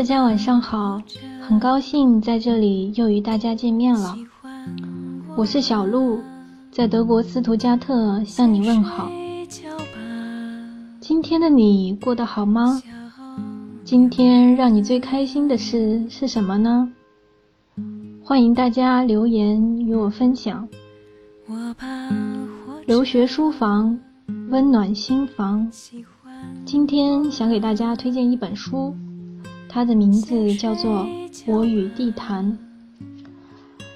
大家晚上好，很高兴在这里又与大家见面了。我是小鹿，在德国斯图加特向你问好。今天的你过得好吗？今天让你最开心的事是什么呢？欢迎大家留言与我分享。留学书房，温暖心房。今天想给大家推荐一本书，它的名字叫做《我与地坛》。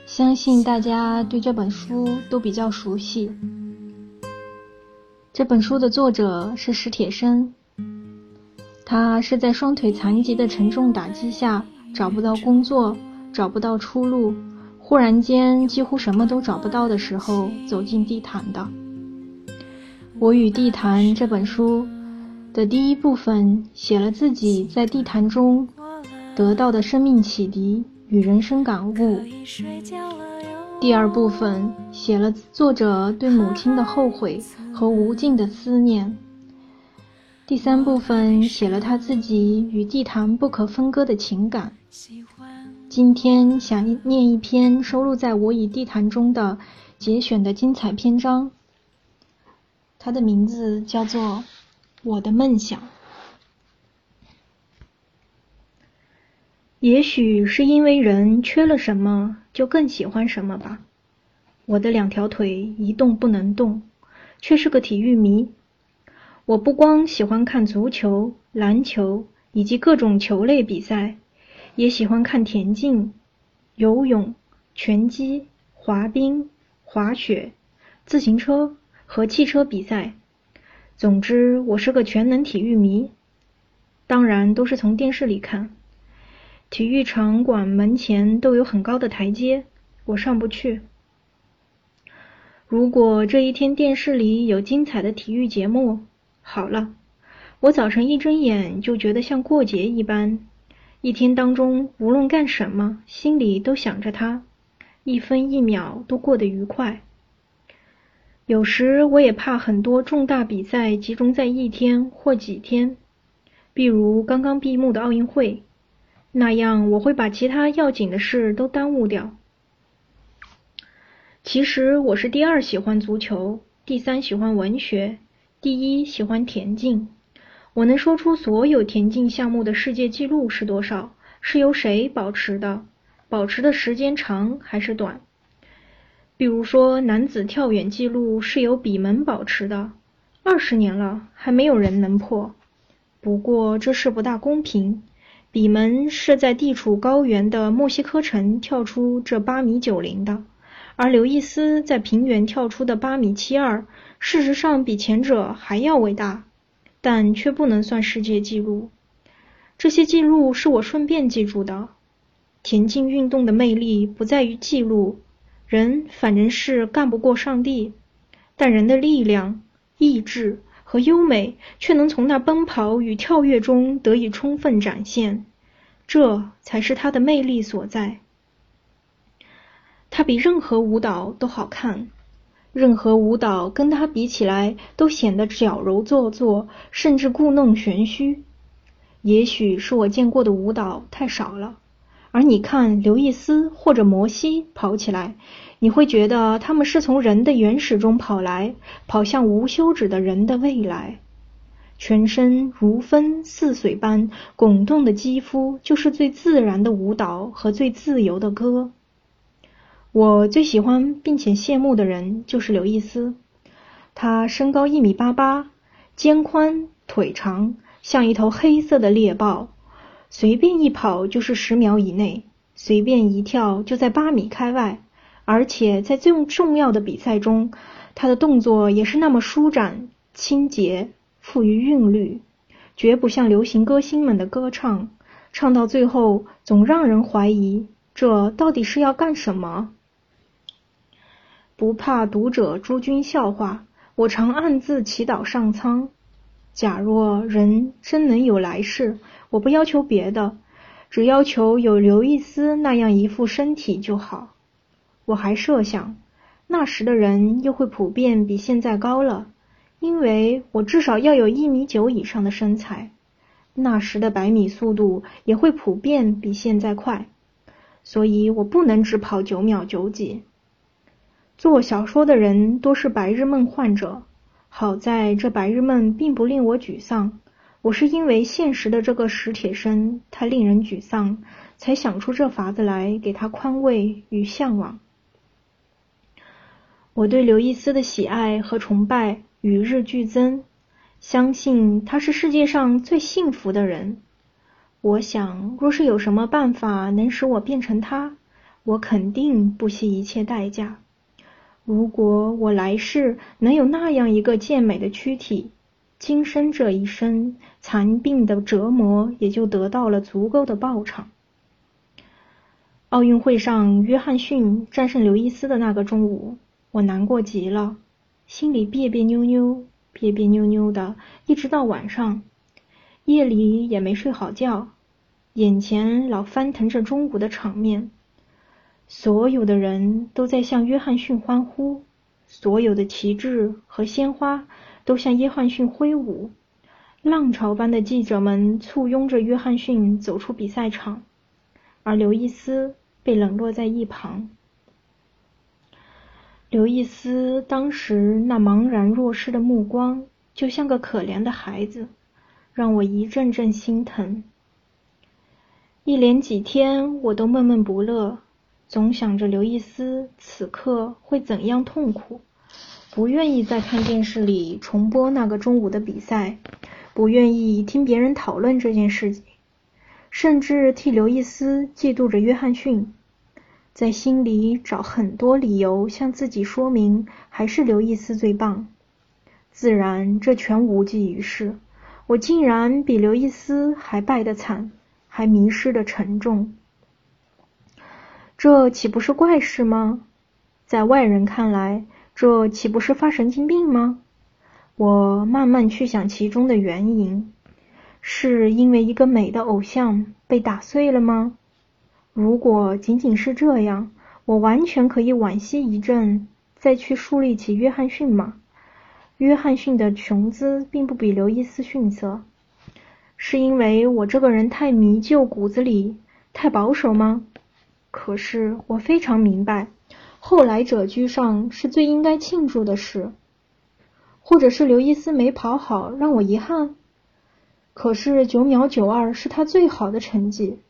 相信大家对这本书都比较熟悉。这本书的作者是史铁生，他是在双腿残疾的沉重打击下，找不到工作，找不到出路，忽然间几乎什么都找不到的时候，走进地坛的。《我与地坛》这本书。的第一部分写了自己在地坛中得到的生命启迪与人生感悟，第二部分写了作者对母亲的后悔和无尽的思念，第三部分写了他自己与地坛不可分割的情感。今天想念一篇收录在我与地坛中的节选的精彩篇章，它的名字叫做。我的梦想，也许是因为人缺了什么，就更喜欢什么吧。我的两条腿一动不能动，却是个体育迷。我不光喜欢看足球、篮球以及各种球类比赛，也喜欢看田径、游泳、拳击、滑冰、滑雪、自行车和汽车比赛。总之，我是个全能体育迷，当然都是从电视里看。体育场馆门前都有很高的台阶，我上不去。如果这一天电视里有精彩的体育节目，好了，我早晨一睁眼就觉得像过节一般，一天当中无论干什么，心里都想着它，一分一秒都过得愉快。有时我也怕很多重大比赛集中在一天或几天，比如刚刚闭幕的奥运会，那样我会把其他要紧的事都耽误掉。其实我是第二喜欢足球，第三喜欢文学，第一喜欢田径。我能说出所有田径项目的世界纪录是多少，是由谁保持的，保持的时间长还是短。比如说，男子跳远记录是由比门保持的，二十年了还没有人能破。不过这事不大公平，比门是在地处高原的墨西哥城跳出这八米九零的，而刘易斯在平原跳出的八米七二，事实上比前者还要伟大，但却不能算世界纪录。这些记录是我顺便记住的。田径运动的魅力不在于记录。人反正是干不过上帝，但人的力量、意志和优美却能从那奔跑与跳跃中得以充分展现，这才是他的魅力所在。他比任何舞蹈都好看，任何舞蹈跟他比起来都显得矫揉做作，甚至故弄玄虚。也许是我见过的舞蹈太少了。而你看刘易斯或者摩西跑起来，你会觉得他们是从人的原始中跑来，跑向无休止的人的未来。全身如风似水般滚动的肌肤，就是最自然的舞蹈和最自由的歌。我最喜欢并且羡慕的人就是刘易斯，他身高一米八八，肩宽腿长，像一头黑色的猎豹。随便一跑就是十秒以内，随便一跳就在八米开外，而且在最重要的比赛中，他的动作也是那么舒展、清洁、富于韵律，绝不像流行歌星们的歌唱，唱到最后总让人怀疑这到底是要干什么。不怕读者诸君笑话，我常暗自祈祷上苍。假若人真能有来世。我不要求别的，只要求有刘易斯那样一副身体就好。我还设想，那时的人又会普遍比现在高了，因为我至少要有一米九以上的身材。那时的百米速度也会普遍比现在快，所以我不能只跑九秒九几。做小说的人多是白日梦患者，好在这白日梦并不令我沮丧。我是因为现实的这个史铁生太令人沮丧，才想出这法子来给他宽慰与向往。我对刘易斯的喜爱和崇拜与日俱增，相信他是世界上最幸福的人。我想，若是有什么办法能使我变成他，我肯定不惜一切代价。如果我来世能有那样一个健美的躯体，今生这一生残病的折磨也就得到了足够的报偿。奥运会上，约翰逊战胜刘易斯的那个中午，我难过极了，心里别别扭扭、别别扭扭的，一直到晚上，夜里也没睡好觉，眼前老翻腾着中午的场面，所有的人都在向约翰逊欢呼，所有的旗帜和鲜花。都向约翰逊挥舞，浪潮般的记者们簇拥着约翰逊走出比赛场，而刘易斯被冷落在一旁。刘易斯当时那茫然若失的目光，就像个可怜的孩子，让我一阵阵心疼。一连几天，我都闷闷不乐，总想着刘易斯此刻会怎样痛苦。不愿意再看电视里重播那个中午的比赛，不愿意听别人讨论这件事情，甚至替刘易斯嫉妒着约翰逊，在心里找很多理由向自己说明还是刘易斯最棒。自然，这全无济于事。我竟然比刘易斯还败得惨，还迷失的沉重。这岂不是怪事吗？在外人看来。这岂不是发神经病吗？我慢慢去想其中的原因，是因为一个美的偶像被打碎了吗？如果仅仅是这样，我完全可以惋惜一阵，再去树立起约翰逊嘛？约翰逊的雄姿并不比刘易斯逊色，是因为我这个人太迷旧，骨子里太保守吗？可是我非常明白。后来者居上是最应该庆祝的事，或者是刘易斯没跑好让我遗憾。可是九秒九二是他最好的成绩，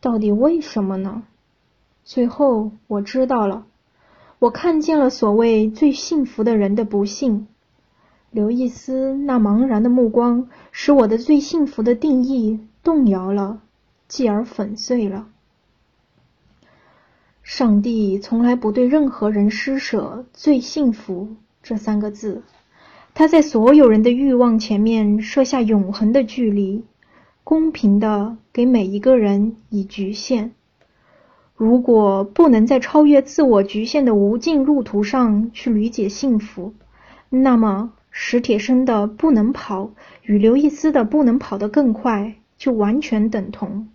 到底为什么呢？最后我知道了，我看见了所谓最幸福的人的不幸。刘易斯那茫然的目光，使我的最幸福的定义动摇了，继而粉碎了。上帝从来不对任何人施舍“最幸福”这三个字，他在所有人的欲望前面设下永恒的距离，公平的给每一个人以局限。如果不能在超越自我局限的无尽路途上去理解幸福，那么史铁生的不能跑与刘易斯的不能跑得更快就完全等同，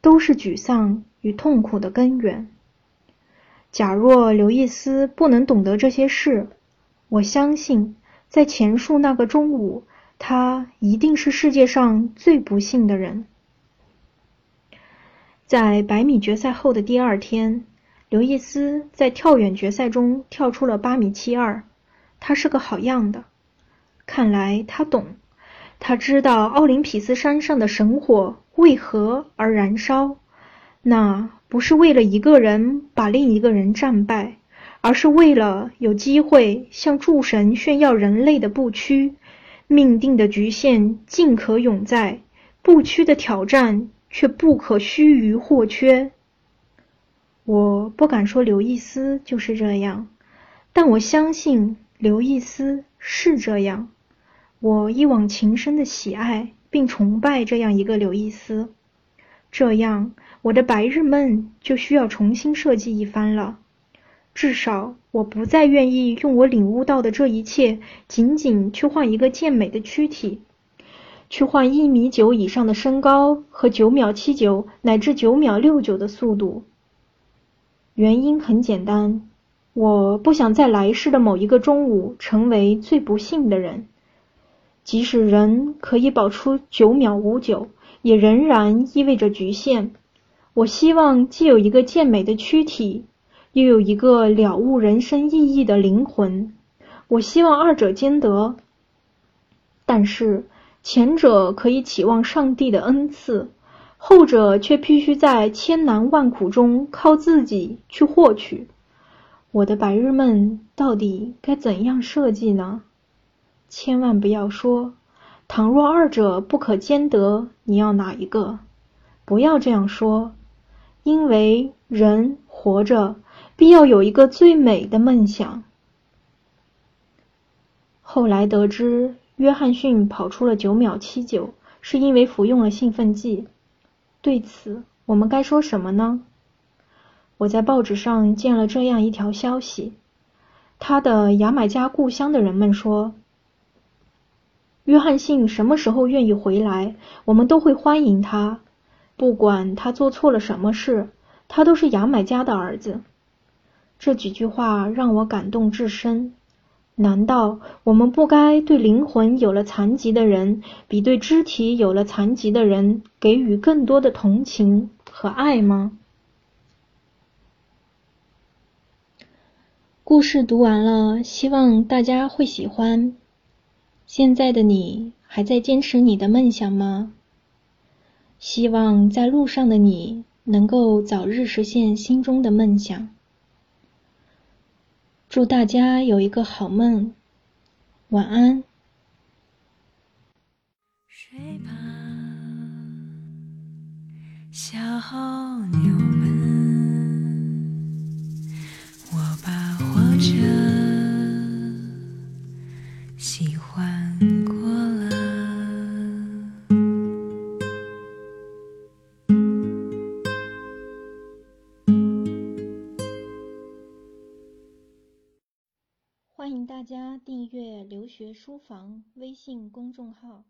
都是沮丧与痛苦的根源。假若刘易斯不能懂得这些事，我相信在前述那个中午，他一定是世界上最不幸的人。在百米决赛后的第二天，刘易斯在跳远决赛中跳出了八米七二，他是个好样的。看来他懂，他知道奥林匹斯山上的神火为何而燃烧。那。不是为了一个人把另一个人战败，而是为了有机会向诸神炫耀人类的不屈。命定的局限尽可永在，不屈的挑战却不可须臾或缺。我不敢说刘易斯就是这样，但我相信刘易斯是这样。我一往情深的喜爱并崇拜这样一个刘易斯，这样。我的白日梦就需要重新设计一番了。至少，我不再愿意用我领悟到的这一切，仅仅去换一个健美的躯体，去换一米九以上的身高和九秒七九乃至九秒六九的速度。原因很简单，我不想在来世的某一个中午成为最不幸的人。即使人可以保出九秒五九，也仍然意味着局限。我希望既有一个健美的躯体，又有一个了悟人生意义的灵魂。我希望二者兼得，但是前者可以期望上帝的恩赐，后者却必须在千难万苦中靠自己去获取。我的白日梦到底该怎样设计呢？千万不要说，倘若二者不可兼得，你要哪一个？不要这样说，因为人活着必要有一个最美的梦想。后来得知，约翰逊跑出了九秒七九，是因为服用了兴奋剂。对此，我们该说什么呢？我在报纸上见了这样一条消息：他的牙买加故乡的人们说。约翰逊什么时候愿意回来，我们都会欢迎他。不管他做错了什么事，他都是牙买加的儿子。这几句话让我感动至深。难道我们不该对灵魂有了残疾的人，比对肢体有了残疾的人给予更多的同情和爱吗？故事读完了，希望大家会喜欢。现在的你还在坚持你的梦想吗？希望在路上的你能够早日实现心中的梦想。祝大家有一个好梦，晚安。睡吧，小候鸟学书房”微信公众号。